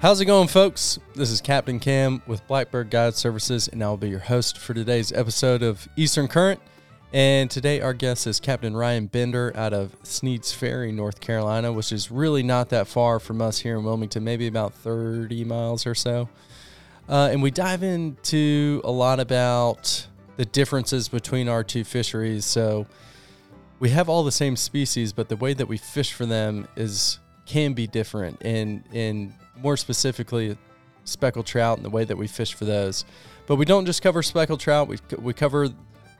How's it going, folks? This is Captain Cam with Blackbird Guide Services, and I'll be your host for today's episode of Eastern Current. And today, our guest is Captain Ryan Bender out of Sneads Ferry, North Carolina, which is really not that far from us here in Wilmington, maybe about 30 miles or so. Uh, and we dive into a lot about the differences between our two fisheries. So we have all the same species, but the way that we fish for them is can be different. And and more specifically, speckled trout and the way that we fish for those. But we don't just cover speckled trout. We we cover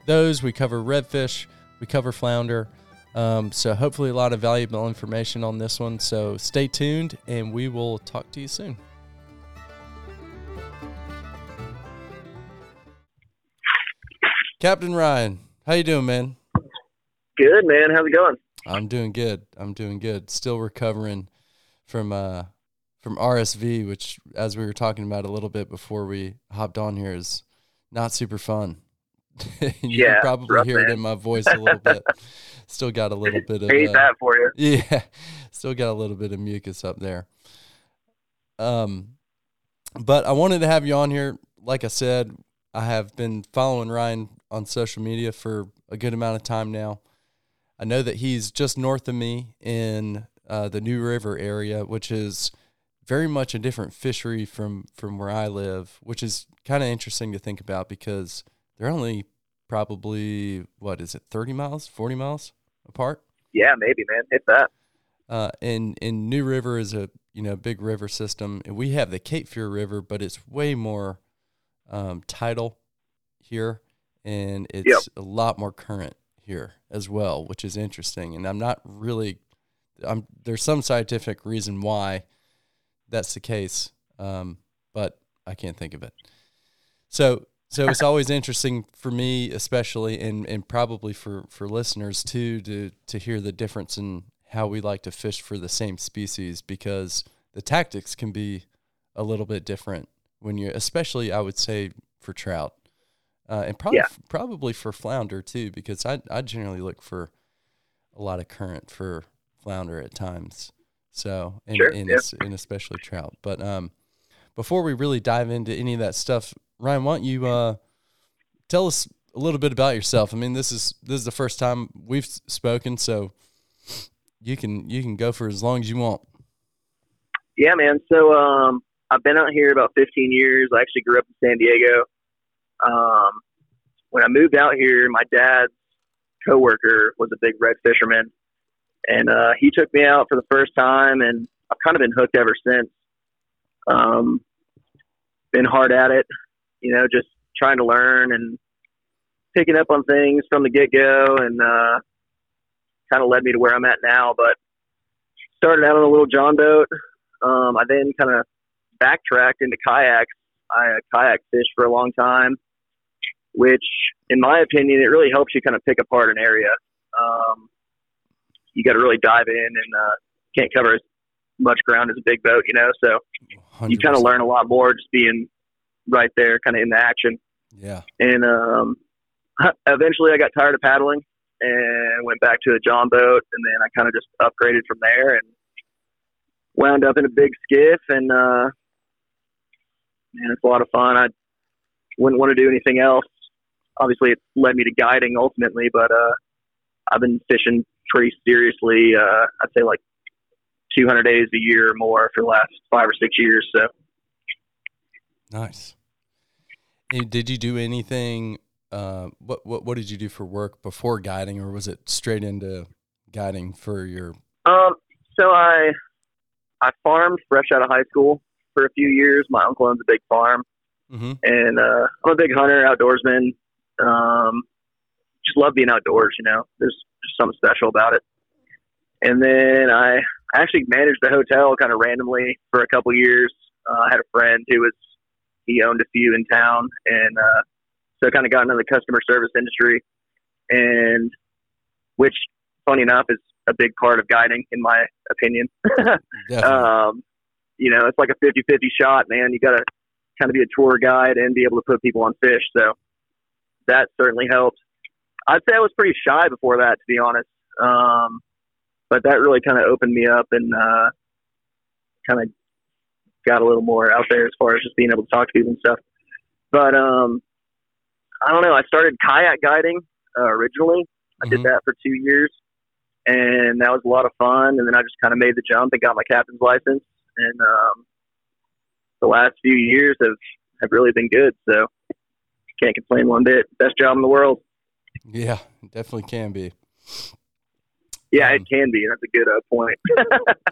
those. We cover redfish. We cover flounder. Um, so hopefully a lot of valuable information on this one. So stay tuned, and we will talk to you soon. Captain Ryan, how you doing, man? Good, man. How's it going? I'm doing good. I'm doing good. Still recovering from uh from RSV, which as we were talking about a little bit before we hopped on here is not super fun. you yeah, can probably rough, hear it in my voice a little bit. Still got a little bit of Hate uh, that for you. yeah, still got a little bit of mucus up there. Um, but I wanted to have you on here. Like I said, I have been following Ryan on social media for a good amount of time now. I know that he's just north of me in uh, the New River area, which is very much a different fishery from from where I live, which is kind of interesting to think about because they're only probably what is it, thirty miles, forty miles apart. Yeah, maybe, man. Hit that. Uh, and and New River is a you know big river system. And we have the Cape Fear River, but it's way more um, tidal here, and it's Yep. a lot more current here as well, which is interesting. And I'm not really, I'm there's some scientific reason why that's the case, um, but I can't think of it. So so it's always interesting for me, especially, and and probably for for listeners too, to to hear the difference in how we like to fish for the same species because the tactics can be a little bit different when you're, especially I would say for trout, uh, and probably Yeah. probably for flounder too, because I I generally look for a lot of current for flounder at times. So and Sure, and, yeah. and especially trout. But um, before we really dive into any of that stuff, Ryan, why don't you uh, tell us a little bit about yourself? I mean, this is this is the first time we've spoken, so you can you can go for as long as you want. Yeah, man. So um, I've been out here about 15 years. I actually grew up in San Diego. Um, when I moved out here, my dad's coworker was a big red fisherman, and uh, he took me out for the first time, and I've kind of been hooked ever since. Um, been hard at it, you know, just trying to learn and picking up on things from the get go, and uh, kind of led me to where I'm at now. But started out on a little John boat. Um, I then kind of backtracked into kayaks. I uh, kayak fished for a long time, which, in my opinion, it really helps you kind of pick apart an area. Um, you got to really dive in and uh, can't cover as much ground as a big boat, you know. So you kind of learn a lot more just being right there, kind of in the action. Yeah, And um, eventually, I got tired of paddling and went back to a John boat, and then I kind of just upgraded from there and wound up in a big skiff. And uh, man, it's a lot of fun. I wouldn't want to do anything else. Obviously, it led me to guiding ultimately, but uh, I've been fishing pretty seriously. Uh, I'd say like 200 days a year or more for the last five or six years. So. nice. And did you do anything? Uh, what what what did you do for work before guiding, or was it straight into guiding for your? Um, so I I farmed fresh out of high school for a few years. My uncle owns a big farm, hmm and uh, I'm a big hunter, outdoorsman. Um, love being outdoors. You know, there's just something special about it. And then I I actually managed the hotel kind of randomly for a couple years. Uh, I had a friend who was he owned a few in town, and uh, so I kind of got into the customer service industry, and which, funny enough, is a big part of guiding, in my opinion. Um, you know, it's like a 50-50 shot, man. You got to kind of be a tour guide and be able to put people on fish. So that certainly helped. I'd say I was pretty shy before that, to be honest. Um, but that really kind of opened me up and uh, kind of got a little more out there as far as just being able to talk to people and stuff. But um, I don't know. I started kayak guiding uh, originally. I did Mhm. that for two years, and that was a lot of fun. And then I just kind of made the jump and got my captain's license. And um, the last few years have have really been good. So can't complain one bit. Best job in the world. Yeah, it definitely can be. Yeah, Um, it can be. That's a good uh, point.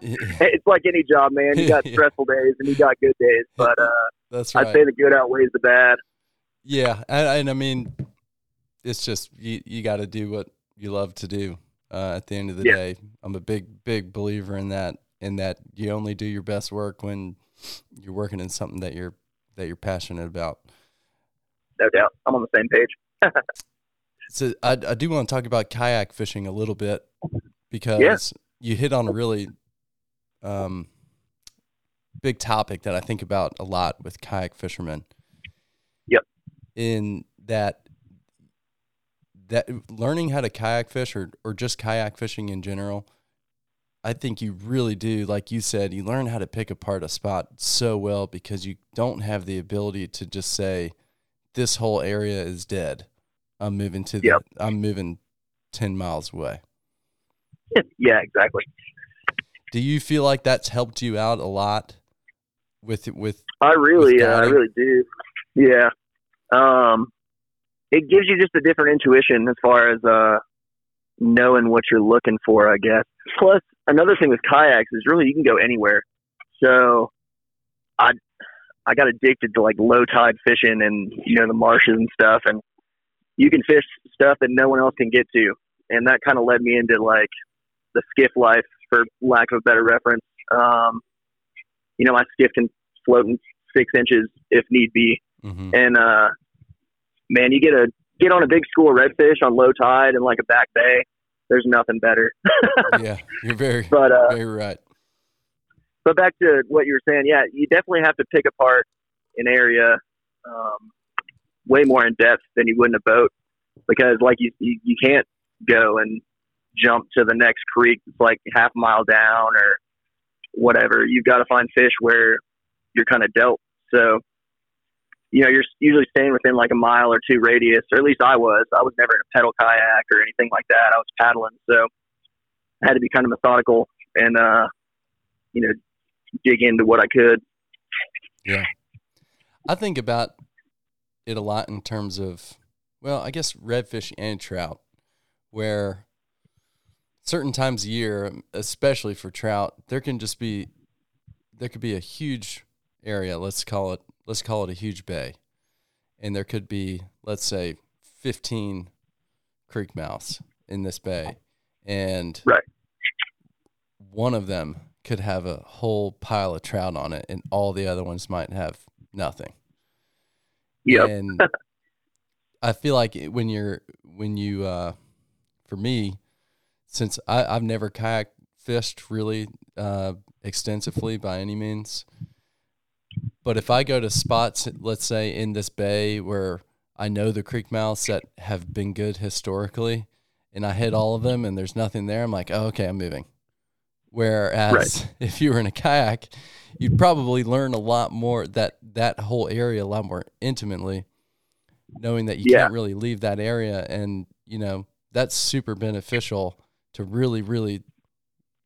it's like any job, man. You got Yeah. stressful days and you got good days, but uh, That's right. I'd say the good outweighs the bad. Yeah, and, and I mean, it's just you you got to do what you love to do. Uh, at the end of the Yeah. day, I'm a big big believer in that. In that you only do your best work when you're working in something that you're that you're passionate about. No doubt. I'm on the same page. So I I do want to talk about kayak fishing a little bit because you hit on a really um big topic that I think about a lot with kayak fishermen. Yep. In that that learning how to kayak fish or or just kayak fishing in general, I think you really do like you said, you learn how to pick apart a spot so well because you don't have the ability to just say this whole area is dead. I'm moving to the Yep. I'm moving 10 miles away. yeah, exactly. Do you feel like that's helped you out a lot with with I really, With uh, I really do. Yeah. Um, it gives you just a different intuition as far as uh, knowing what you're looking for, I guess. Plus, another thing with kayaks is really you can go anywhere. So, I I got addicted to like low tide fishing and you know the marshes and stuff, and you can fish stuff that no one else can get to, and that kind of led me into like the skiff life, for lack of a better reference. Um, you know, my skiff can float in six inches if need be, mhm. and uh, man, you get a get on a big school of redfish on low tide and like a back bay. There's nothing better. yeah, you're very But uh, very right. but back to what you were saying, yeah, you definitely have to pick apart an area um, way more in depth than you would in a boat because, like, you you, can't go and jump to the next creek that's like half a mile down or whatever. You've got to find fish where you're kind of dealt. So, you know, you're usually staying within like a mile or two radius, or at least I was. I was never in a pedal kayak or anything like that. I was paddling, so I had to be kind of methodical and, uh, you know, dig into what I could. Yeah. I think about it a lot in terms of, well, I guess redfish and trout, where certain times a year, especially for trout, there can just be, there could be a huge area. Let's call it, let's call it a huge bay, and there could be, let's say, fifteen creek mouths in this bay, and Right. one of them could have a whole pile of trout on it, and all the other ones might have nothing. Yep. And I feel like when you're when you uh, for me, since I, I've never kayak fished really uh, extensively by any means, but if I go to spots, let's say in this bay where I know the creek mouths that have been good historically, and I hit all of them and there's nothing there, I'm like, oh, okay, I'm moving. Whereas Right. if you were in a kayak, you'd probably learn a lot more that that whole area a lot more intimately, knowing that you Yeah. can't really leave that area, and you know that's super beneficial to really, really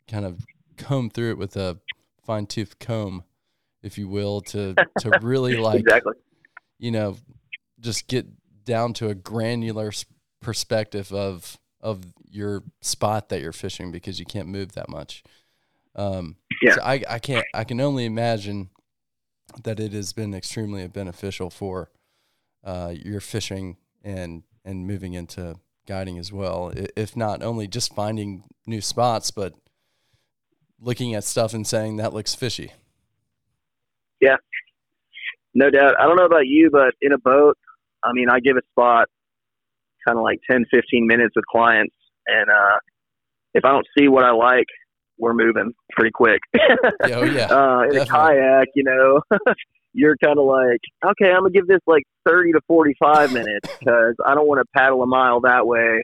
kind of comb through it with a fine tooth comb, if you will, to to really like exactly. you know just get down to a granular perspective of of your spot that you're fishing because you can't move that much. Um, Yeah. so I, I can't I can only imagine that it has been extremely beneficial for uh, your fishing and and moving into guiding as well. If not only just finding new spots, but looking at stuff and saying that looks fishy. Yeah, no doubt. I don't know about you, but in a boat, I mean, I give a spot kind of like 10, 15 minutes with clients. And uh, if I don't see what I like, we're moving pretty quick. Yeah, oh, yeah, uh, in a kayak, you know, you're kind of like, okay, I'm gonna give this like 30 to 45 minutes because I don't want to paddle a mile that way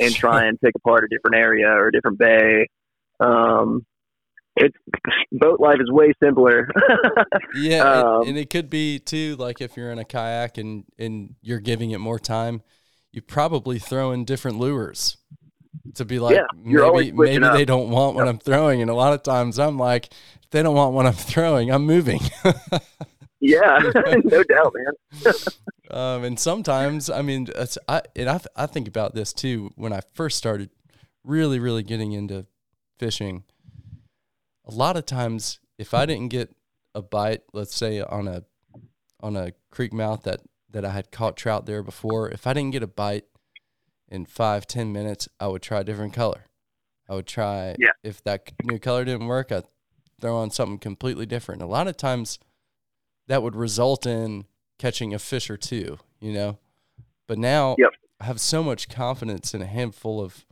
and try and pick apart a different area or a different bay. Um, it's boat life is way simpler. yeah, um, and, and, it could be too like if you're in a kayak and and you're giving it more time, you probably throw in different lures to be like yeah, maybe maybe up. they don't want what yep. I'm throwing, and a lot of times I'm like, they don't want what I'm throwing, I'm moving. yeah, no doubt, man. um, and sometimes, I mean, I and I I think about this too when I first started really really getting into fishing a lot of times if I didn't get a bite, let's say on a on a creek mouth that that I had caught trout there before, if I didn't get a bite in five ten minutes, I would try a different color. I would try yeah. if that new color didn't work, I'd throw on something completely different. a lot of times that would result in catching a fish or two, you know. But now yep. I have so much confidence in a handful of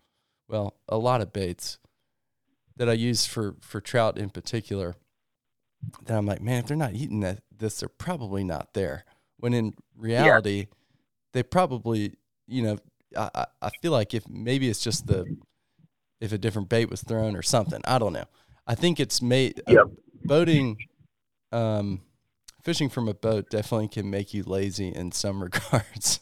well, a lot of baits that I use for for trout in particular that I'm like, man, if they're not eating that, this, they're probably not there. When in reality, yeah. they probably, you know, I, I feel like if maybe it's just the if a different bait was thrown or something. I don't know. I think it's made uh, yep. boating, um, fishing from a boat definitely can make you lazy in some regards.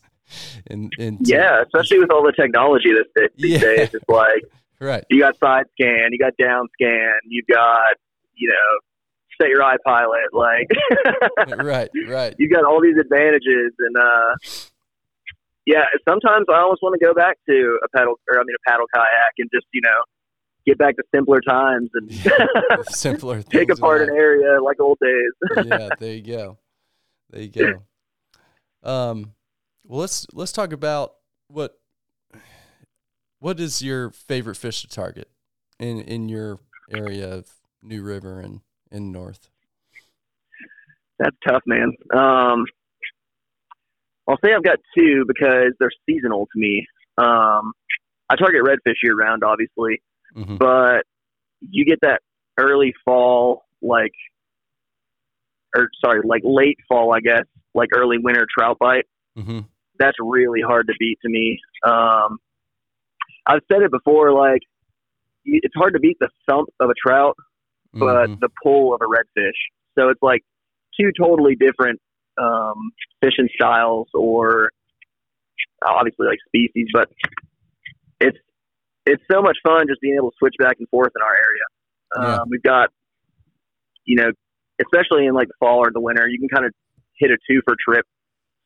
and, and yeah, especially with all the technology this these yeah. days, it's like Right. You got side scan, you got down scan, you've got, you know, set your i-Pilot, like Right, right. You've got all these advantages and uh yeah, sometimes I almost want to go back to a paddle or I mean a paddle kayak and just, you know, get back to simpler times and simpler take apart an area like old days. yeah, there you go. There you go. Um well let's let's talk about what what is your favorite fish to target in in your area of New River and in North? That's tough, man. Um, I'll say I've got two because they're seasonal to me. Um, I target redfish year round, obviously, mm-hmm. but you get that early fall, like, or sorry, like late fall, I guess, like early winter trout bite. Mm-hmm. That's really hard to beat to me. Um, I've said it before, like it's hard to beat the thump of a trout, but mm-hmm. the pull of a redfish. So it's like two totally different um, fishing styles, or obviously like species, but it's it's so much fun just being able to switch back and forth in our area. Yeah. Um, we've got, you know, especially in like the fall or the winter, you can kind of hit a two for trip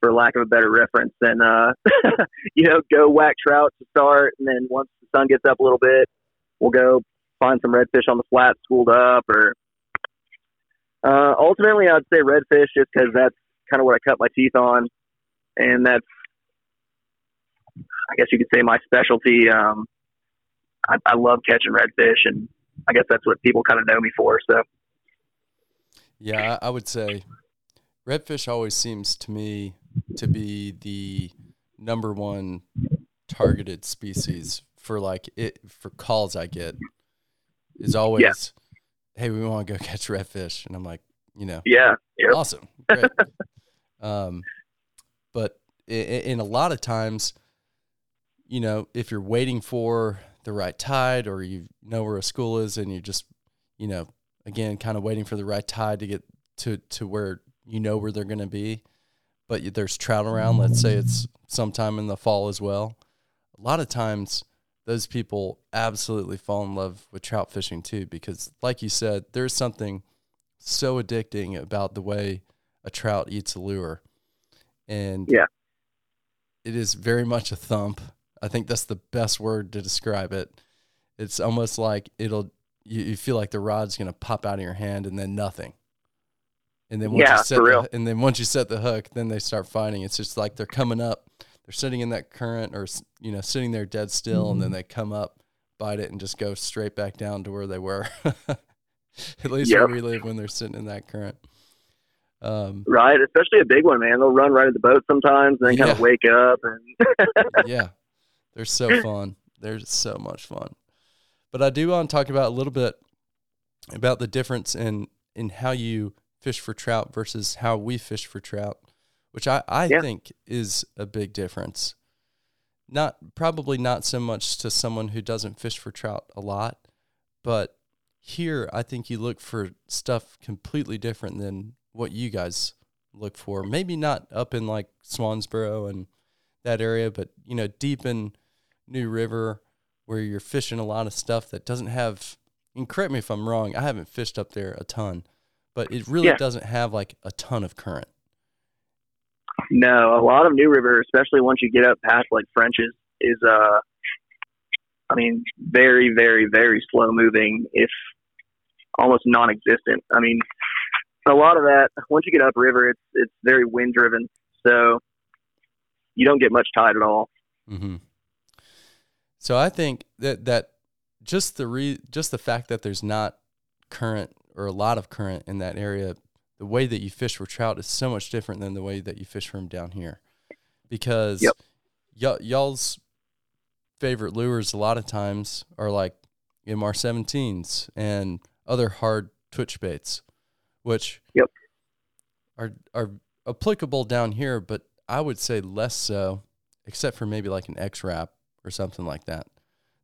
for lack of a better reference, and uh, you know, go whack trout to start, and then once the sun gets up a little bit, we'll go find some redfish on the flat schooled up, or uh, ultimately, I'd say redfish just because that's kind of what I cut my teeth on, and that's, I guess you could say, my specialty. Um, I, I love catching redfish, and I guess that's what people kind of know me for. So, yeah, I would say redfish always seems to me to be the number one targeted species for like it for calls I get is always, yeah. hey, we want to go catch redfish, and I'm like, you know, yeah, yep. awesome, great. um, but in, in a lot of times, you know, if you're waiting for the right tide or you know where a school is and you just, you know, again, kind of waiting for the right tide to get to to where you know where they're going to be but there's trout around, let's say it's sometime in the fall as well, a lot of times those people absolutely fall in love with trout fishing too, because like you said, there's something so addicting about the way a trout eats a lure. And yeah, it is very much a thump. I think that's the best word to describe it. It's almost like it'll, you, you feel like the rod's going to pop out of your hand and then nothing. And then once yeah, you set the, and then once you set the hook, then they start fighting. It's just like they're coming up, they're sitting in that current or you know sitting there dead still, mm-hmm. and then they come up, bite it, and just go straight back down to where they were. At least yep. we live when they're sitting in that current. Um, right, especially a big one, man. They'll run right at the boat sometimes, and then yeah. kind of wake up. And yeah, they're so fun. They're so much fun. But I do want to talk about a little bit about the difference in in how you fish for trout versus how we fish for trout, which I, I yeah. think is a big difference. Not probably not so much to someone who doesn't fish for trout a lot, but here I think you look for stuff completely different than what you guys look for. Maybe not up in like Swansboro and that area, but you know, deep in New River where you're fishing a lot of stuff that doesn't have and correct me if I'm wrong, I haven't fished up there a ton, but it really Yeah. doesn't have like a ton of current. No, a lot of New River, especially once you get up past like French's, is uh, I mean, very, very, very slow moving, if almost non-existent. I mean, a lot of that once you get upriver, it's it's very wind driven, so you don't get much tide at all. Mm-hmm. So I think that that just the re just the fact that there's not current or a lot of current in that area, the way that you fish for trout is so much different than the way that you fish for them down here, because Yep. y'all y'all's favorite lures a lot of times are like MR 17s and other hard twitch baits, which Yep. are are applicable down here, but I would say less so, except for maybe like an X-Rap or something like that,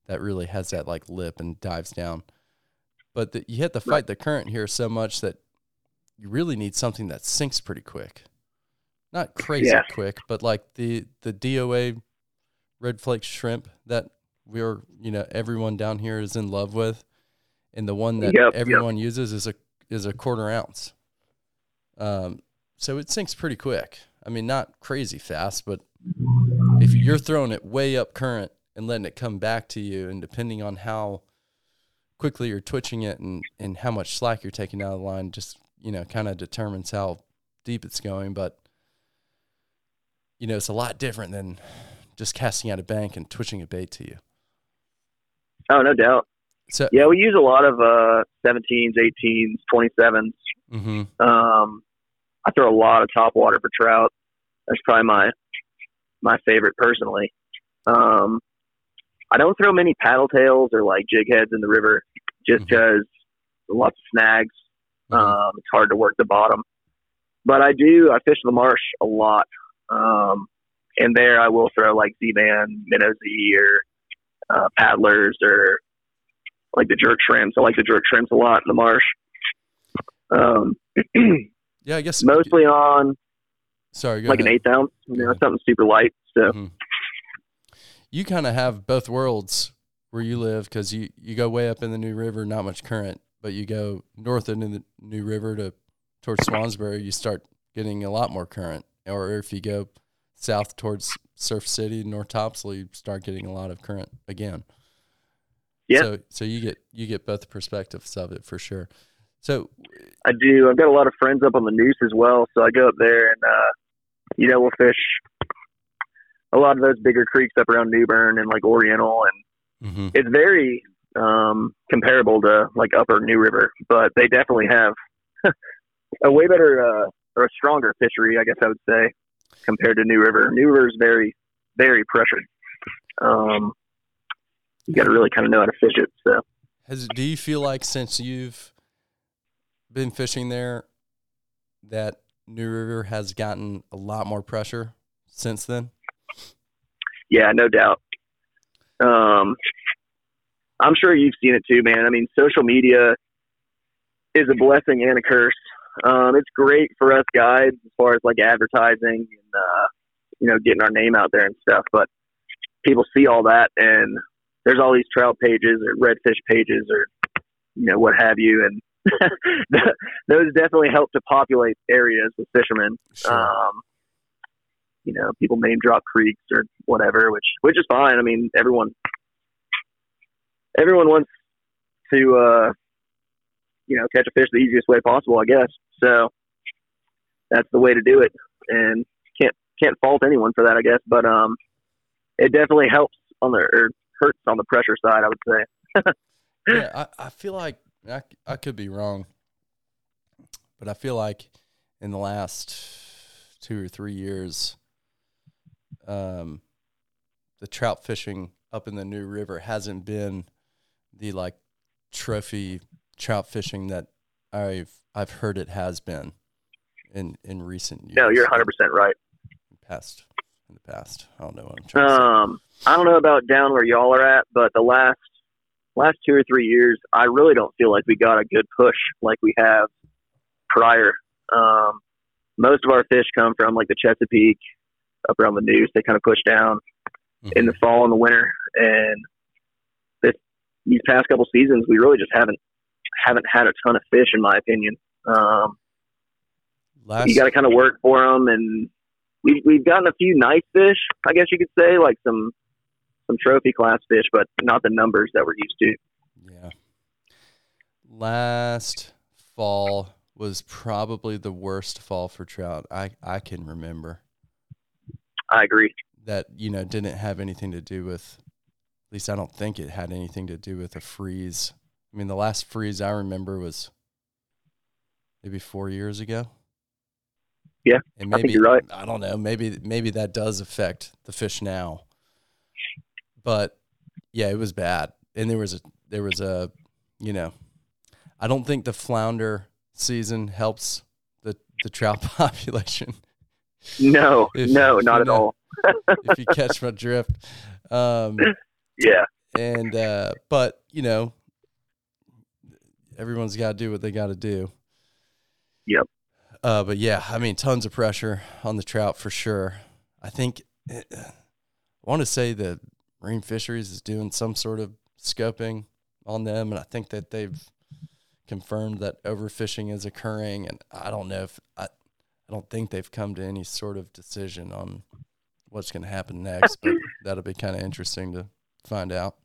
that really has that like lip and dives down. But the, you have to fight the current here so much that you really need something that sinks pretty quick, not crazy Yeah. quick, but like the the DOA red flake shrimp that we're you know everyone down here is in love with, and the one that Yep, yep. everyone uses is a is a quarter ounce. Um, so it sinks pretty quick. I mean, not crazy fast, but if you're throwing it way up current and letting it come back to you, and depending on how quickly you're twitching it and, and how much slack you're taking out of the line, just you know, kind of determines how deep it's going. But you know, it's a lot different than just casting out a bank and twitching a bait to you. Oh, no doubt. So, Yeah, we use a lot of uh, 17s, 18s, 27s. hmm Um, I throw a lot of top water for trout. That's probably my my favorite personally. Um, I don't throw many paddle tails or like jig heads in the river just Mhm. because lots of snags. Mhm. Um, it's hard to work the bottom. But I do. I fish the marsh a lot. Um, and there I will throw like Z-Man, MinnowZ, or uh, PaddlerZ, or like the jerk shrimps. I like the jerk shrimps a lot in the marsh. Um, yeah, I guess mostly on Sorry, like an ahead. eighth ounce, you know, Mhm. something super light. So Mhm. You kind of have both worlds where you live because you, you go way up in the New River, not much current, but you go north into the New River to towards Swansboro, you start getting a lot more current. Or if you go south towards Surf City, North Topsail, you start getting a lot of current again. Yeah. So so you get you get both perspectives of it for sure. So I do. I've got a lot of friends up on the Neuse as well, so I go up there and uh, you know we'll fish a lot of those bigger creeks up around New Bern and like Oriental, and mhm. it's very um, comparable to like Upper New River, but they definitely have a way better uh, or a stronger fishery, I guess I would say, compared to New River. New River is very, very pressured. Um, you got to really kind of know how to fish it. So Has do you feel like since you've been fishing there that New River has gotten a lot more pressure since then? yeah, no doubt. Um, I'm sure you've seen it too, man. I mean, social media is a blessing and a curse. Um, it's great for us guides as far as like advertising and uh, you know getting our name out there and stuff. But people see all that, and there's all these trout pages or redfish pages or you know what have you, and those definitely help to populate areas with fishermen. Sure. Um, you know, people name drop creeks or whatever, which which is fine. I mean, everyone everyone wants to uh, you know catch a fish the easiest way possible, I guess. So that's the way to do it, and can't can't fault anyone for that, I guess. But um, it definitely helps on the or hurts on the pressure side, I would say. yeah, I, I feel like I, I could be wrong, but I feel like in the last two or three years, um, the trout fishing up in the New River hasn't been the like trophy trout fishing that I've I've heard it has been in in recent years. No, you're 100 percent right. past in the past. I don't know what I'm trying to say. Um, I don't know about down where y'all are at, but the last last two or three years, I really don't feel like we got a good push like we have prior. Um, most of our fish come from like the Chesapeake, up around the Neuse. They kind of push down mm-hmm. in the fall and the winter, and these past couple seasons, we really just haven't haven't had a ton of fish, in my opinion. Um, Last... You got to kind of work for them, and we've we've gotten a few nice fish, I guess you could say, like some some trophy class fish, but not the numbers that we're used to. Yeah. Last fall was probably the worst fall for trout I I can remember. I agree. That you know didn't have anything to do with. At least I don't think it had anything to do with a freeze. I mean, the last freeze I remember was maybe four years ago. Yeah, and maybe I you're right. I don't know. Maybe maybe that does affect the fish now. But yeah, it was bad, and there was a there was a you know, I don't think the flounder season helps the the trout population. No, if, no, not at know, all. if you catch my drift. Um, yeah. And uh, but you know, everyone's got to do what they got to do. Yep. Uh, but yeah, I mean, tons of pressure on the trout for sure. I think eh, I want to say that Marine Fisheries is doing some sort of scoping on them, and I think that they've confirmed that overfishing is occurring. And I don't know if I, I don't think they've come to any sort of decision on what's going to happen next, but that'll be kind of interesting to find out.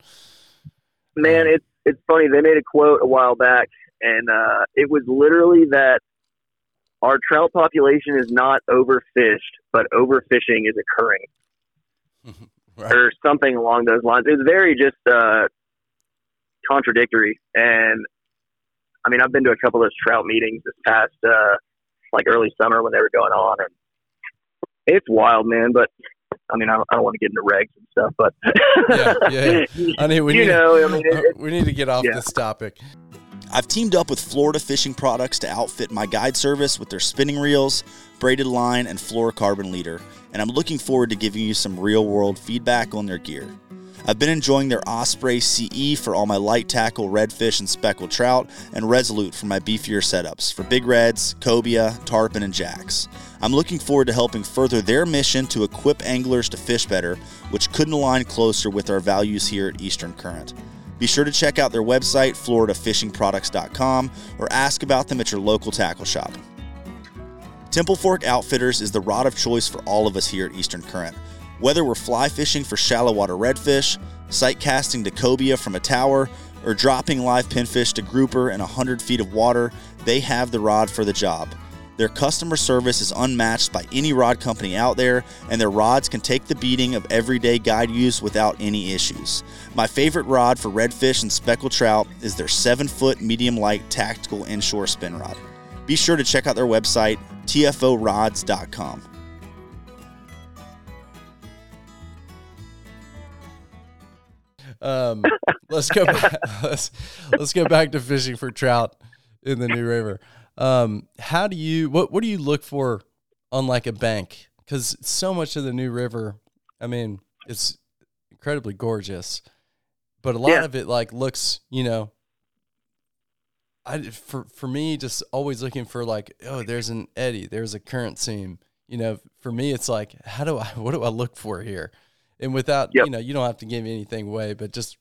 Man, um, it's it's funny. They made a quote a while back, and uh, it was literally that our trout population is not overfished, but overfishing is occurring, right. or something along those lines. It's very just uh, contradictory. And I mean, I've been to a couple of those trout meetings this past, uh, like early summer when they were going on, and it's wild, man. But I mean, I don't, I don't want to get into regs and stuff, but yeah, yeah. I mean, we you need, know, I mean, uh, it, it, we need to get off yeah. this topic. I've teamed up with Florida Fishing Products to outfit my guide service with their spinning reels, braided line, and fluorocarbon leader, and I'm looking forward to giving you some real world feedback on their gear. I've been enjoying their Osprey CE for all my light tackle redfish and speckled trout, and Resolute for my beefier setups for big reds, cobia, tarpon, and jacks. I'm looking forward to helping further their mission to equip anglers to fish better, which couldn't align closer with our values here at Eastern Current. Be sure to check out their website, floridafishingproducts.com, or ask about them at your local tackle shop. Temple Fork Outfitters is the rod of choice for all of us here at Eastern Current. Whether we're fly fishing for shallow water redfish, sight casting to cobia from a tower, or dropping live pinfish to grouper in 100 feet of water, they have the rod for the job. Their customer service is unmatched by any rod company out there, and their rods can take the beating of everyday guide use without any issues. My favorite rod for redfish and speckled trout is their 7 foot medium light tactical inshore spin rod. Be sure to check out their website, tforods.com. Um, let's go back. Let's, let's go back to fishing for trout in the New River. Um, how do you what what do you look for on like a bank? Because so much of the New River, I mean, it's incredibly gorgeous, but a lot yeah. of it like looks, you know, I for for me just always looking for like oh there's an eddy, there's a current seam. You know, for me it's like how do I what do I look for here? And without yep. you know you don't have to give me anything away, but just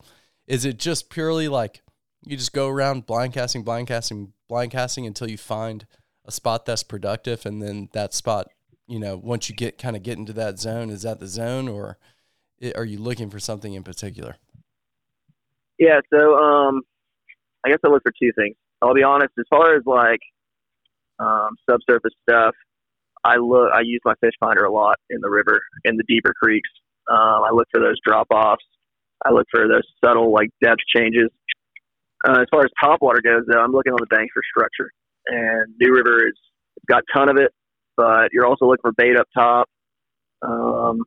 is it just purely like you just go around blind casting, blind casting, blind casting until you find a spot that's productive, and then that spot, you know, once you get kind of get into that zone, is that the zone, or are you looking for something in particular? Yeah, so um, I guess I look for two things. I'll be honest, as far as like um, subsurface stuff, I look. I use my fish finder a lot in the river, in the deeper creeks. Um, I look for those drop offs. I look for those subtle like depth changes. Uh, as far as top water goes, though, I'm looking on the bank for structure, and New River is got a ton of it. But you're also looking for bait up top. Um,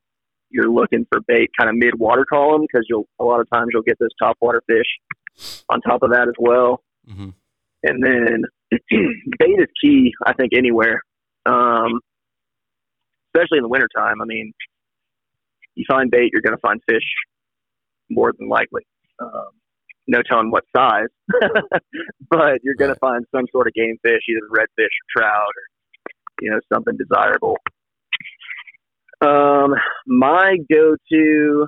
you're looking for bait kind of mid water column because you'll a lot of times you'll get those top water fish on top of that as well. Mm-hmm. And then bait is key, I think, anywhere, um, especially in the wintertime. I mean, you find bait, you're going to find fish more than likely. Um, no telling what size, but you're going Right. to find some sort of game fish, either redfish or trout or, you know, something desirable. Um, my go-to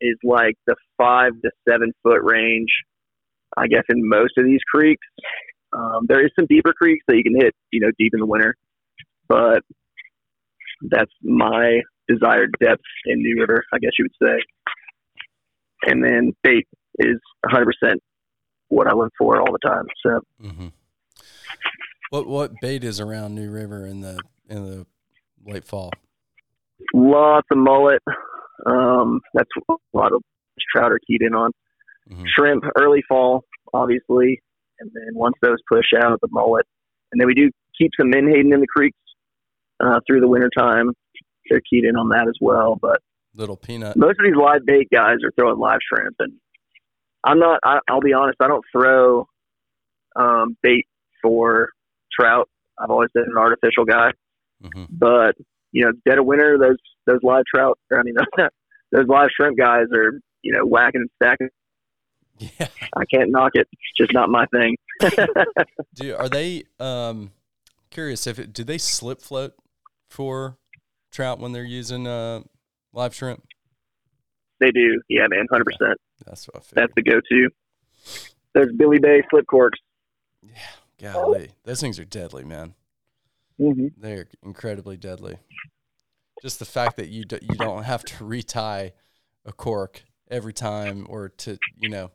is like the five to seven foot range, I guess, in most of these creeks. Um, there is some deeper creeks that you can hit, you know, deep in the winter, but that's my desired depth in New River, I guess you would say. And then bait is 100% what I look for all the time. So hmm What what bait is around New River in the in the late fall? lots of mullet. Um, that's what a lot of trout are keyed in on. hmm Shrimp early fall, obviously, and then once those push out, the mullet. And then we do keep some menhaden in the creeks uh, through the wintertime. They're keyed in on that as well. But Little peanut. most of these live bait guys are throwing live shrimp, and I'm not. I, I'll be honest. I don't throw um, bait for trout. I've always been an artificial guy. hmm But you know, dead of winter, those those live trout. Or, I mean, those live shrimp guys are you know whacking and stacking. Yeah. I can't knock it. It's just not my thing. Do are they um curious if it, do they slip float for trout when they're using uh live shrimp? They do. Yeah, man, hundred percent. That's what I figured. That's the go-to. There's Billy Bay slip corks. Yeah, golly, those things are deadly, man. Mm-hmm. They're incredibly deadly. Just the fact that you do, you don't have to retie a cork every time or to you know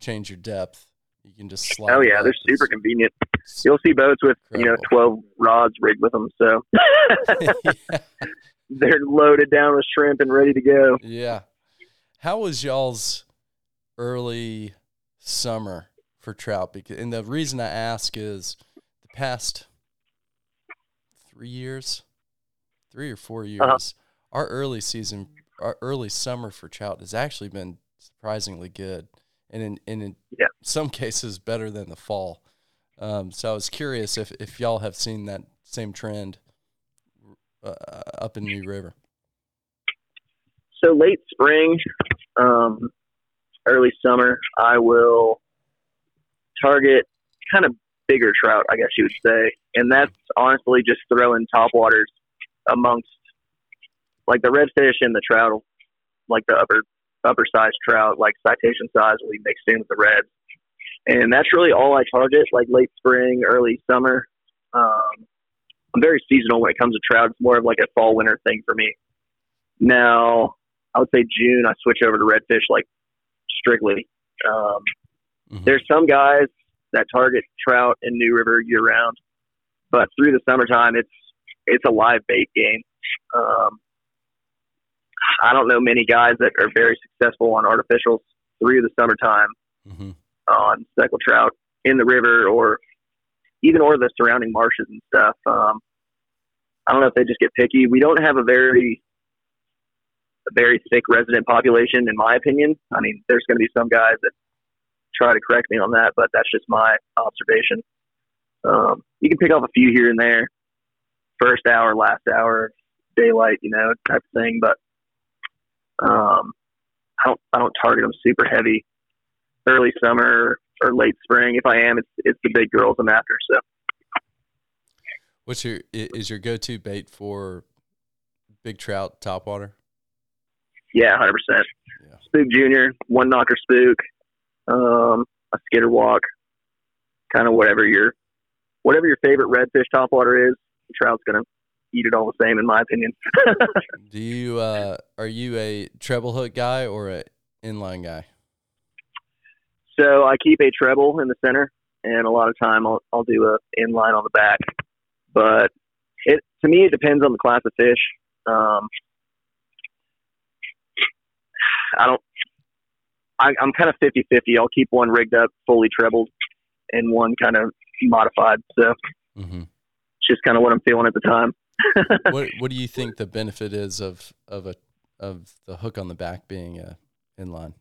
change your depth. You can just slide. Oh yeah, they're super convenient. You'll see boats with you know twelve rods rigged with them, so yeah. they're loaded down with shrimp and ready to go. Yeah. How was y'all's early summer for trout? Because and the reason I ask is the past three years, three or four years, Uh-huh. our early season, our early summer for trout has actually been surprisingly good, and in and in Yeah. Some cases better than the fall. Um, so I was curious if if y'all have seen that same trend uh, up in New River. So late spring, um, early summer, I will target kind of bigger trout, I guess you would say, and that's honestly just throwing top waters amongst like the redfish and the trout, like the upper upper size trout, like citation size, will be mixed in with the reds, and that's really all I target, like late spring, early summer. Um, I'm very seasonal when it comes to trout. It's more of like a fall winter thing for me. Now, I would say June, I switch over to redfish like strictly. Um, Mhm. there's some guys that target trout in New River year round, but through the summertime, it's it's a live bait game. Um, I don't know many guys that are very successful on artificials through the summertime hmm on speckled trout in the river or even or the surrounding marshes and stuff. Um, I don't know if they just get picky. We don't have a very a very thick resident population, in my opinion. I mean, there's going to be some guys that try to correct me on that, but that's just my observation. Um, you can pick off a few here and there, first hour, last hour, daylight, you know, type of thing. But um, I don't I don't target them super heavy early summer or late spring. If I am, it's it's the big girls I'm after. So What's your is your go to bait for big trout topwater? yeah, hundred percent. Spook Junior, one knocker spook, um, a skitter walk, kind of whatever your whatever your favorite redfish topwater is. The trout's gonna eat it all the same, in my opinion. Do you uh are you a treble hook guy or a inline guy? So I keep a treble in the center, and a lot of time I'll I'll do a inline on the back. But it to me it depends on the class of fish. Um, I don't. I, I'm kind of 50-50. I'll keep one rigged up fully trebled, and one kind of modified. So hmm it's just kind of what I'm feeling at the time. what What do you think the benefit is of of a of the hook on the back being a inline?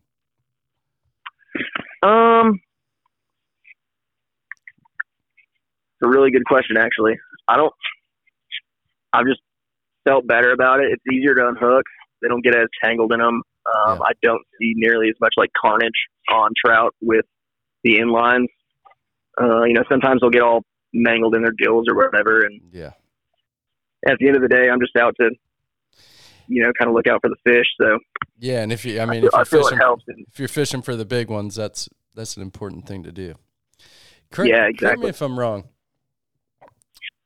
Um, it's a really good question, actually. I don't. I've just felt better about it. It's easier to unhook. They don't get as tangled in them. Um, I don't see nearly as much like carnage on trout with the inlines. Uh, you know, sometimes they'll get all mangled in their gills or whatever, and Yeah. at the end of the day, I'm just out to, you know, kind of look out for the fish. So Yeah, and if you, I I mean, feel, if you're I fishing. If you're fishing for the big ones, that's that's an important thing to do. Correct, Yeah, Correct exactly. me if I'm wrong.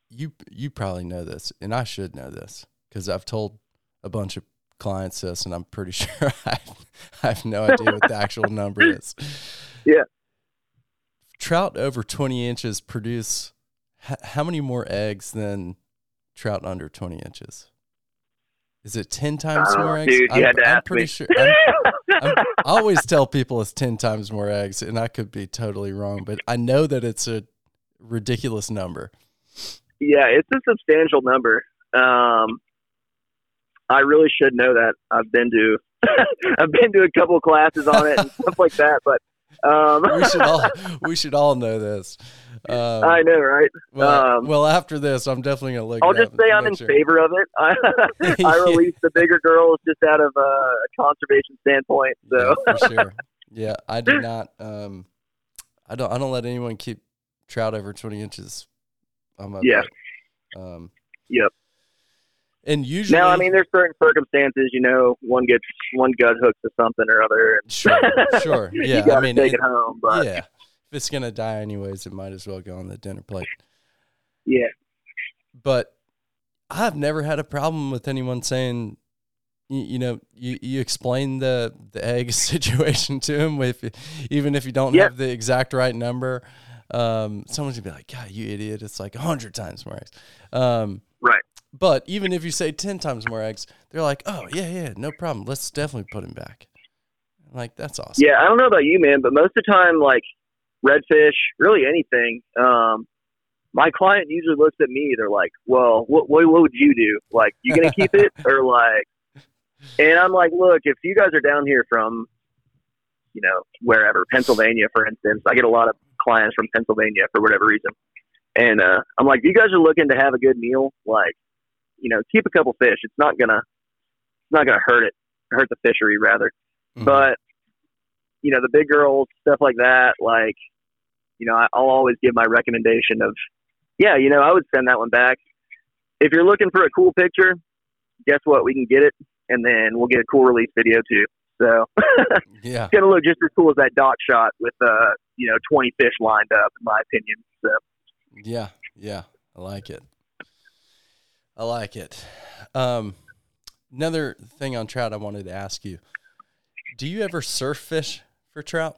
You you probably know this, and I should know this because I've told a bunch of clients this, and I'm pretty sure I I have no idea what the actual number is. Yeah. Trout over 20 inches produce h- how many more eggs than trout under 20 inches? Is it 10 times Uh, more eggs? dude, I'm, I'm pretty me. sure. I'm, I'm, I always tell people it's 10 times more eggs, and I could be totally wrong, but I know that it's a ridiculous number. yeah, it's a substantial number. Um, I really should know that. I've been to I've been to a couple classes on it and stuff like that, but um, We should all we should all know this. Um, I know, right? well, um, well, after this, I'm definitely gonna look. I'll just say I'm in sure. favor of it. I, I released the bigger girls just out of uh, a conservation standpoint. So Yeah, for sure. Yeah, I do not. Um, I don't. I don't let anyone keep trout over 20 inches. on my Yeah. Um, Yep. And usually, now, I mean, there's certain circumstances, you know, one gets one gut hooks to something or other. And sure, sure, you yeah. gotta I mean, take it- it home, but yeah. If it's gonna die anyways, it might as well go on the dinner plate. yeah, but I've never had a problem with anyone saying, you, you know, you, you explain the the egg situation to them with, even if you don't Yeah. have the exact right number. Um, someone's gonna be like, "God, you idiot! It's like a hundred times more eggs." Um, Right. But even if you say ten times more eggs, they're like, "Oh yeah, yeah, no problem. Let's definitely put him back." I'm like that's awesome. Yeah, I don't know about you, man, but most of the time, like redfish, really anything, um, my client usually looks at me. They're like, "Well, what what, what would you do? Like, you gonna keep it or like?" And I'm like, "Look, if you guys are down here from, you know, wherever Pennsylvania, for instance, I get a lot of clients from Pennsylvania for whatever reason, and uh, I'm like, you guys are looking to have a good meal, like, you know, keep a couple fish. It's not gonna, it's not gonna hurt it, hurt the fishery rather." Mhm. but you know the big girls stuff like that like you know i'll always give my recommendation of yeah you know i would send that one back if you're looking for a cool picture guess what we can get it and then we'll get a cool release video too so yeah, it's gonna look just as cool as that dock shot with uh you know 20 fish lined up in my opinion so yeah, yeah. I like it. I like it. Um, another thing on trout I wanted to ask you: Do you ever surf fish for trout?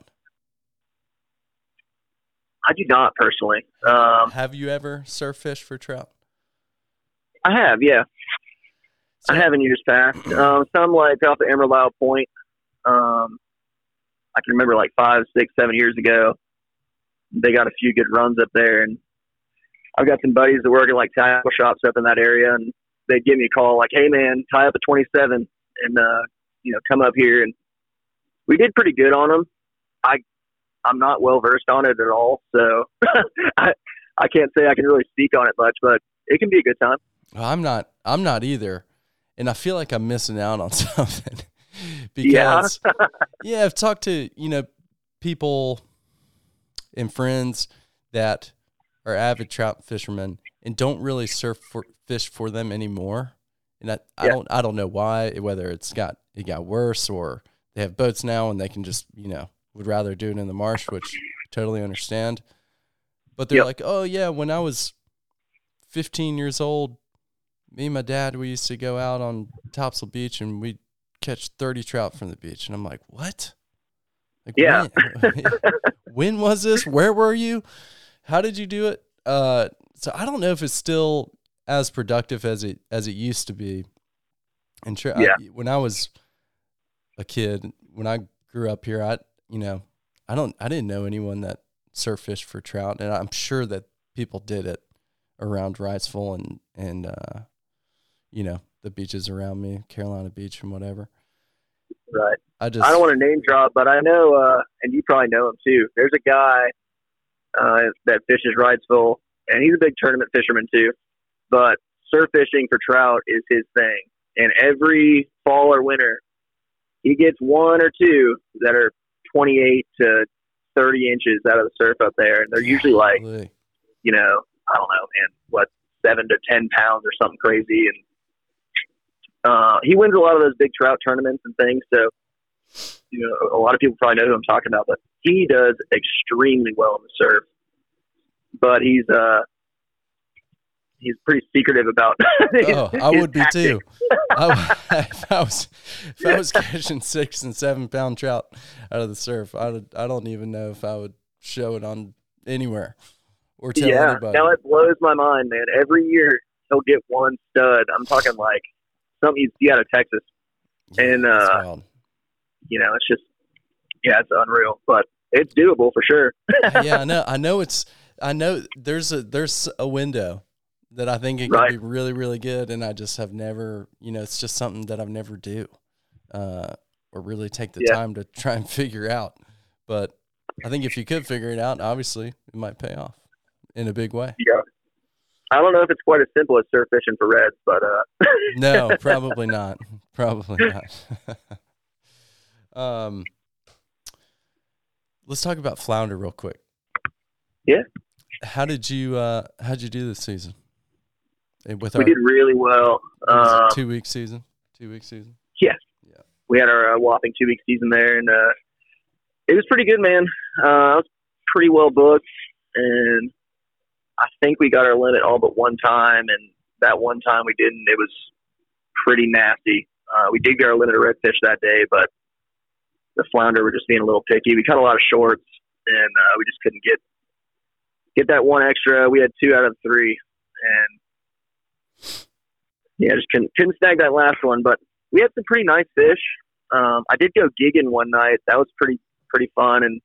i do not personally um Have you ever surf fish for trout? i have yeah So- I have in years past. Um, some like off the Emerald Isle Point. Um, I can remember like five, six, seven years ago. They got a few good runs up there, and I've got some buddies that work at like tackle shops up in that area, and they'd give me a call like, "Hey man, tie up a 27 and uh, you know come up here." And we did pretty good on them. I I'm not well versed on it at all, so I I can't say I can really speak on it much, but it can be a good time. I'm not. I'm not either, and I feel like I'm missing out on something because yeah, I've talked to you know people and friends that are avid trout fishermen and don't really surf for fish for them anymore, and I, I don't I don't know why whether it's got it got worse or they have boats now and they can just you know would rather do it in the marsh, which I totally understand. But they're Yep. like, oh yeah, when I was 15 years old, me and my dad, we used to go out on Topsail Beach and we'd catch 30 trout from the beach. And I'm like, what? Like, Yeah. When, when was this? Where were you? How did you do it? Uh, so I don't know if it's still as productive as it as it used to be. And sure, I- when I was a kid, when I grew up here, I you know, I don't I didn't know anyone that surf fished for trout, and I'm sure that people did it around Wrightsville and and uh, you know the beaches around me, Carolina Beach and whatever. Right. I just I don't want to name drop, but I know, uh, and you probably know him too. There's a guy uh, that fishes Wrightsville, and he's a big tournament fisherman too. But surf fishing for trout is his thing. And every fall or winter, he gets one or two that are 28 to 30 inches out of the surf up there, and they're usually like, you know, I don't know, man, what seven to 10 pounds or something crazy, and uh, he wins a lot of those big trout tournaments and things. So, you know, a lot of people probably know who I'm talking about, but he does extremely well in the surf. But he's uh, he's pretty secretive about. his- Oh, I would be tactics. too. I, if I was if I was catching six and seven pound trout out of the surf, I would, I don't even know if I would show it on anywhere or tell yeah, anybody. now it blows my mind, man. Every year he'll get one stud. I'm talking like something you see out of Texas. and, uh. You know, it's just yeah, it's unreal, but it's doable for sure. yeah, I know. I know it's. I know there's a there's a window that I think it could Right. be really really good, and I just have never. You know, it's just something that I've never do, uh, or really take the Yeah. time to try and figure out. But I think if you could figure it out, obviously it might pay off in a big way. Yeah. I don't know if it's quite as simple as surf fishing for reds, but uh, No, probably not. Probably not. um, let's talk about flounder real quick. Yeah. How did you uh how did you do this season? Eh, With we our did really well. what was it, Uh, two week season, two week season. Yeah. Yeah. We had our uh, whopping two week season there, and uh, it was pretty good, man. Uh, I was pretty well booked, and I think we got our limit all but one time, and that one time we didn't. It was pretty nasty. Uh, we did get our limit of redfish that day, but the flounder were just being a little picky. We caught a lot of shorts, and uh, we just couldn't get get that one extra. We had two out of three, and yeah, just couldn't couldn't snag that last one. But we had some pretty nice fish. Um, I did go gigging one night. That was pretty pretty fun, and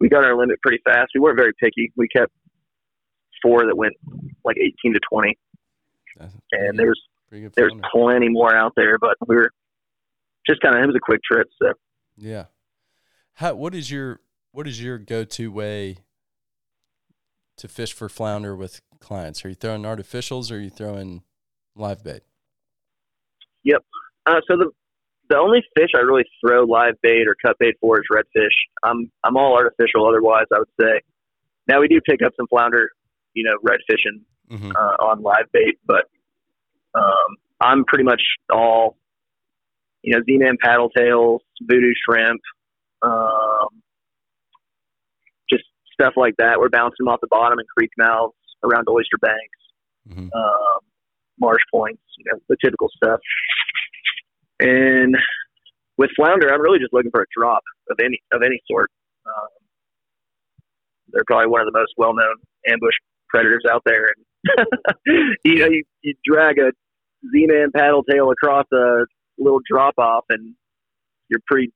we got our limit pretty fast. We weren't very picky. We kept four that went like 18 to 20, That's and there's pretty good. there's plenty more out there. But we were just kind of it was a quick trip. So Yeah. How what is your what is your go to way to fish for flounder with clients? Are you throwing artificials or are you throwing live bait? Yep. Uh, so the the only fish I really throw live bait or cut bait for is redfish. I'm I'm all artificial. Otherwise, I would say. Now we do pick up some flounder, you know, red fishing Mm-hmm. uh, on live bait, but um, I'm pretty much all, you know, Z-Man paddle tails, Vudu Shrimp, um, just stuff like that. We're bouncing them off the bottom in creek mouths around oyster banks, Mm-hmm. um, marsh points, you know, the typical stuff. And with flounder, I'm really just looking for a drop of any of any sort. Um, they're probably one of the most well-known ambush predators out there. And you know, you, you drag a Z-Man paddle tail across a little drop-off, and you're pretty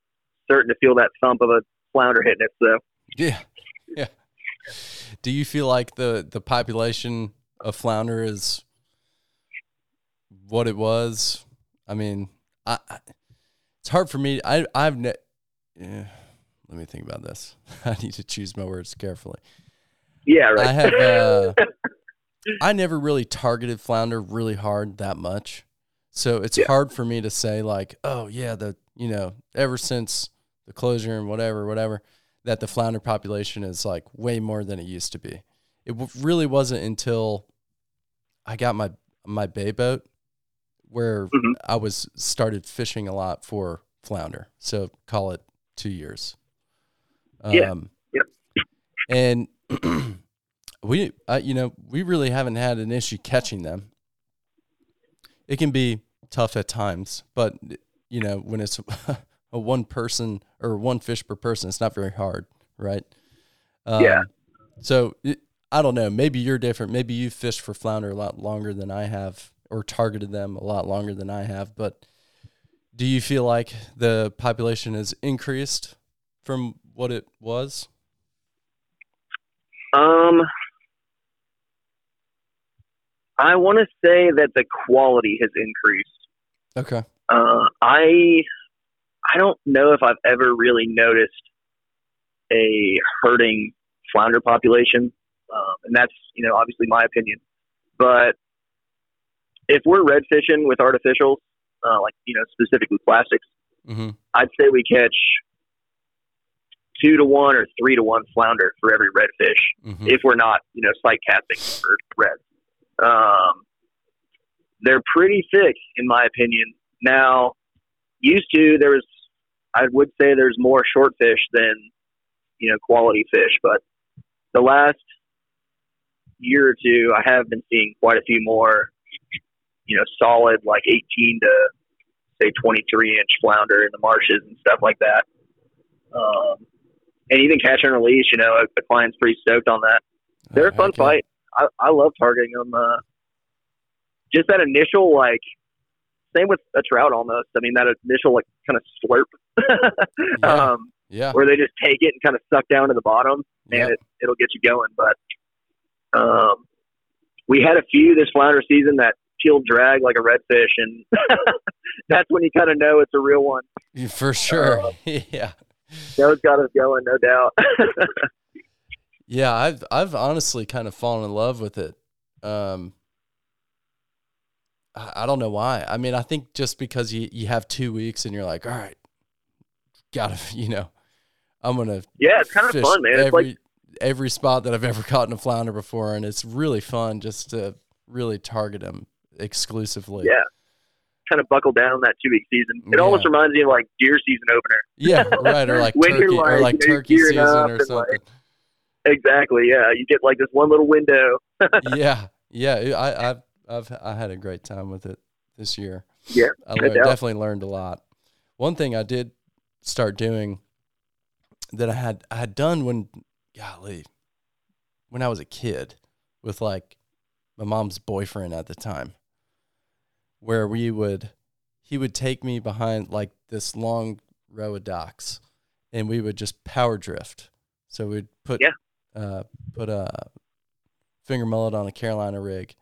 certain to feel that thump of a flounder hitting it. So Yeah. Yeah. Do you feel like the the population of flounder is what it was? I mean, I, I it's hard for me. I I've ne- yeah, let me think about this. I need to choose my words carefully. yeah, right. I have uh I never really targeted flounder really hard that much. So it's Yeah. hard for me to say like, oh yeah, the you know, ever since the closure and whatever, whatever, that the flounder population is like way more than it used to be. It w- really wasn't until I got my my bay boat where Mhm. I was started fishing a lot for flounder. So call it two years. Yeah. Um, Yep. And we, uh, you know, we really haven't had an issue catching them. It can be tough at times, but you know, when it's a one person or one fish per person, it's not very hard, right? Um, Yeah. So it, I don't know. Maybe you're different. Maybe you fished for flounder a lot longer than I have, or targeted them a lot longer than I have. But do you feel like the population has increased from what it was? Um, I want to say that the quality has increased. Okay. Uh, I I don't know if I've ever really noticed a hurting flounder population, um, and that's you know obviously my opinion. But if we're red fishing with artificials, uh, like you know specifically plastics, Mm-hmm. I'd say we catch two to one or three to one flounder for every redfish Mm-hmm. if we're not, you know, sight casting for reds. Um, they're pretty thick, in my opinion. Now, used to there was, I would say there's more short fish than, you know, quality fish, but the last year or two, I have been seeing quite a few more, you know, solid like 18 to say 23 inch flounder in the marshes and stuff like that. Um, and even catch and release, you know, the client's pretty stoked on that. They're a fun yeah. fight. I, I love targeting them. Uh, just that initial, like, same with a trout almost. I mean, that initial, like, kind of slurp, Yeah. um, Yeah. where they just take it and kind of suck down to the bottom, and Yeah. it, it'll get you going. But um, we had a few this flounder season that peeled drag like a redfish, and that's when you kind of know it's a real one. For sure. Uh, yeah. Those got us going, no doubt. Yeah, I've I've honestly kind of fallen in love with it. Um, I, I don't know why. I mean, I think just because you you have two weeks and you're like, all right, gotta, you know, I'm gonna yeah, it's kind of fun, man. every It's like every spot that I've ever caught in a flounder before, and it's really fun just to really target them exclusively. Yeah. kind of buckle down that two week season. It Yeah. almost reminds me of like deer season opener. Yeah, right. Or like turkey, or like, like know, you're turkey season or and, like, something. Exactly. Yeah, you get like this one little window. yeah, yeah. I, I've I've I had a great time with it this year. Yeah, I learned, definitely learned a lot. One thing I did start doing that I had I had done when golly when I was a kid with like my mom's boyfriend at the time, where we would he would take me behind like this long row of docks, and we would just power drift. So we'd put Yeah. uh, put a finger mullet on a Carolina rig,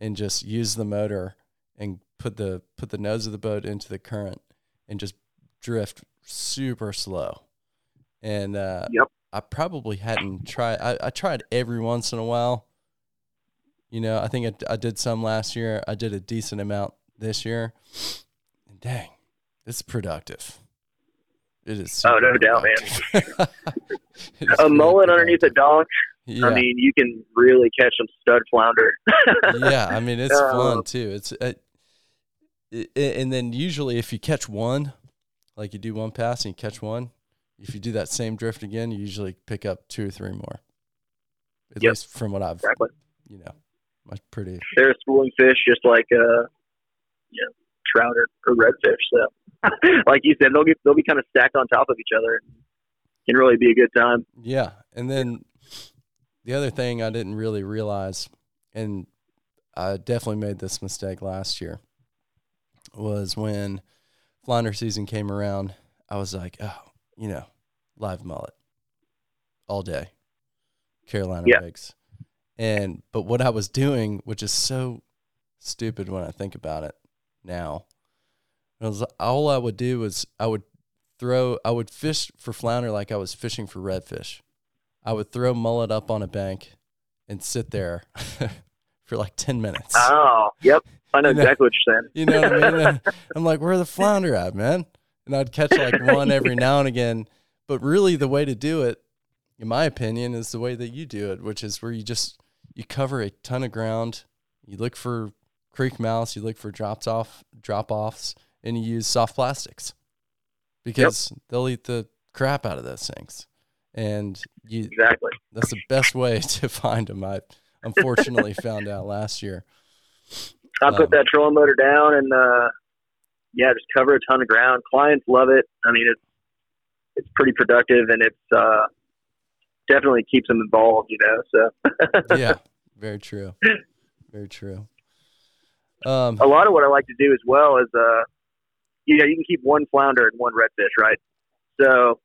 and just use the motor and put the put the nose of the boat into the current and just drift super slow. And uh, Yep. I probably hadn't tried. I, I tried every once in a while. You know, I think I, I did some last year. I did a decent amount this year. And dang, it's productive. It is. Oh, no doubt, man. It A mullet underneath a donk. Yeah. I mean, you can really catch some stud flounder. yeah, I mean it's Uh, fun too. It's uh, i- i- and then usually if you catch one, like you do one pass and you catch one, if you do that same drift again, you usually pick up two or three more. At Yep. least from what I've, Exactly. you know, my pretty. They're a schooling fish, just like uh, you know, trout or, or redfish. So, like you said, they'll get they'll be kind of stacked on top of each other. Can really be a good time. Yeah, and then the other thing I didn't really realize, and I definitely made this mistake last year, was when flounder season came around. I was like, oh, you know, live mullet all day, Carolina Yeah. rigs, and but what I was doing, which is so stupid when I think about it now, was all I would do was I would throw I would fish for flounder like I was fishing for redfish. I would throw mullet up on a bank and sit there for like 10 minutes. Oh, yep. I know You know- exactly what you're saying. You know what I mean? And I'm like, where the flounder at, man? And I'd catch like one every now and again. But really the way to do it, in my opinion, is the way that you do it, which is where you just you cover a ton of ground, you look for creek mouths, you look for drops off drop offs, and you use soft plastics. Because they'll eat the crap out of those things. And you Exactly. that's the best way to find them. I unfortunately found out last year. I put Um, that trolling motor down and uh yeah, just cover a ton of ground. Clients love it. I mean it's it's pretty productive and it's uh definitely keeps them involved, you know. So yeah, very true. Very true. Um, a lot of what I like to do as well is uh you know, you can keep one flounder and one redfish, right? So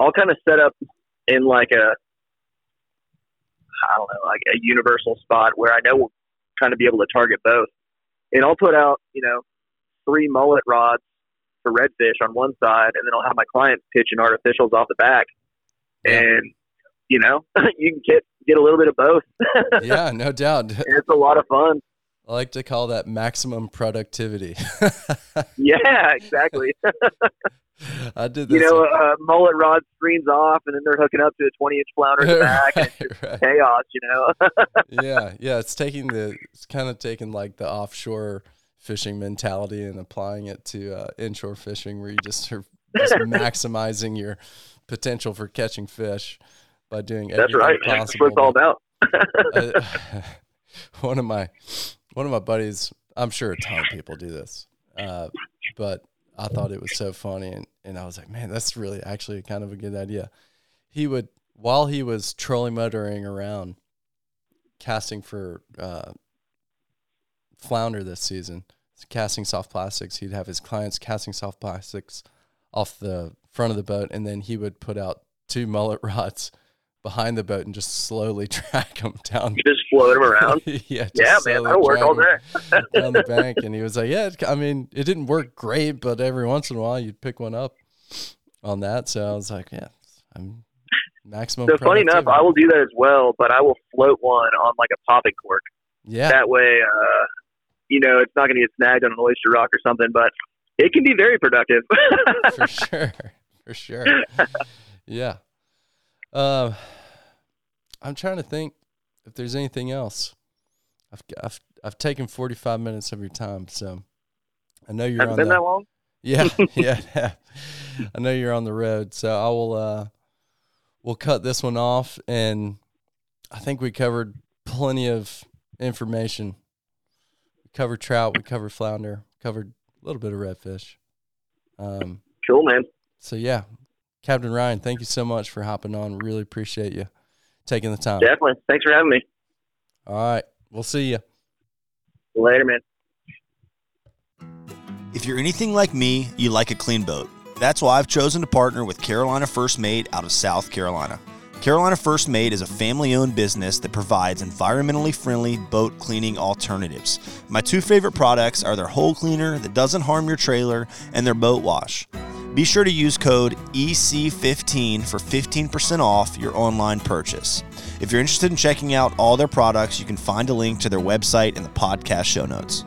I'll kind of set up in like a I don't know, like a universal spot where I know we'll kind of be able to target both. And I'll put out, you know, three mullet rods for redfish on one side and then I'll have my clients pitching artificials off the back. Yeah. And you know, you can get get a little bit of both. yeah, no doubt. it's a lot of fun. I like to call that maximum productivity. yeah, exactly. I did this. You know, uh, mullet rod screens off, and then they're hooking up to a 20 inch flounder in the back. right, right. chaos, you know. yeah, yeah. It's taking the, it's kind of taking like the offshore fishing mentality and applying it to uh, inshore fishing, where you just are just maximizing your potential for catching fish by doing That's everything right. That's what it's all about. Uh, one of my one of my buddies i'm sure a ton of people do this uh, but i thought it was so funny and, and i was like man that's really actually kind of a good idea he would while he was trolling motoring around casting for uh, flounder this season casting soft plastics he'd have his clients casting soft plastics off the front of the boat and then he would put out two mullet rods behind the boat and just slowly track them down You just float them around. yeah, yeah, man, that'll work all drag day. down the bank. And he was like, "Yeah, I mean, it didn't work great, but every once in a while you'd pick one up on that." So I was like, "Yeah, I'm maximum." So funny enough. I will do that as well, but I will float one on like a popping cork. Yeah, That way, uh, you know, it's not going to get snagged on an oyster rock or something, but it can be very productive. for sure, for sure. Yeah. Um, I'm trying to think if there's anything else. I've I've I've taken 45 minutes of your time, so I know you're Has on been the, that long? Yeah, yeah, yeah. I know you're on the road, so I will. Uh, we'll cut this one off, and I think we covered plenty of information. We covered trout, we covered flounder, covered a little bit of redfish. Um, Cool, man. So yeah, Captain Ryan, thank you so much for hopping on. Really appreciate you taking the time. Definitely. Thanks for having me. All right, we'll see you. Later, man. If you're anything like me, you like a clean boat. That's why I've chosen to partner with Carolina First Mate out of South Carolina. Carolina First Mate is a family owned business that provides environmentally friendly boat cleaning alternatives. My two favorite products are their hole cleaner that doesn't harm your trailer and their boat wash. Be sure to use code EC15 for 15% off your online purchase. If you're interested in checking out all their products, you can find a link to their website in the podcast show notes.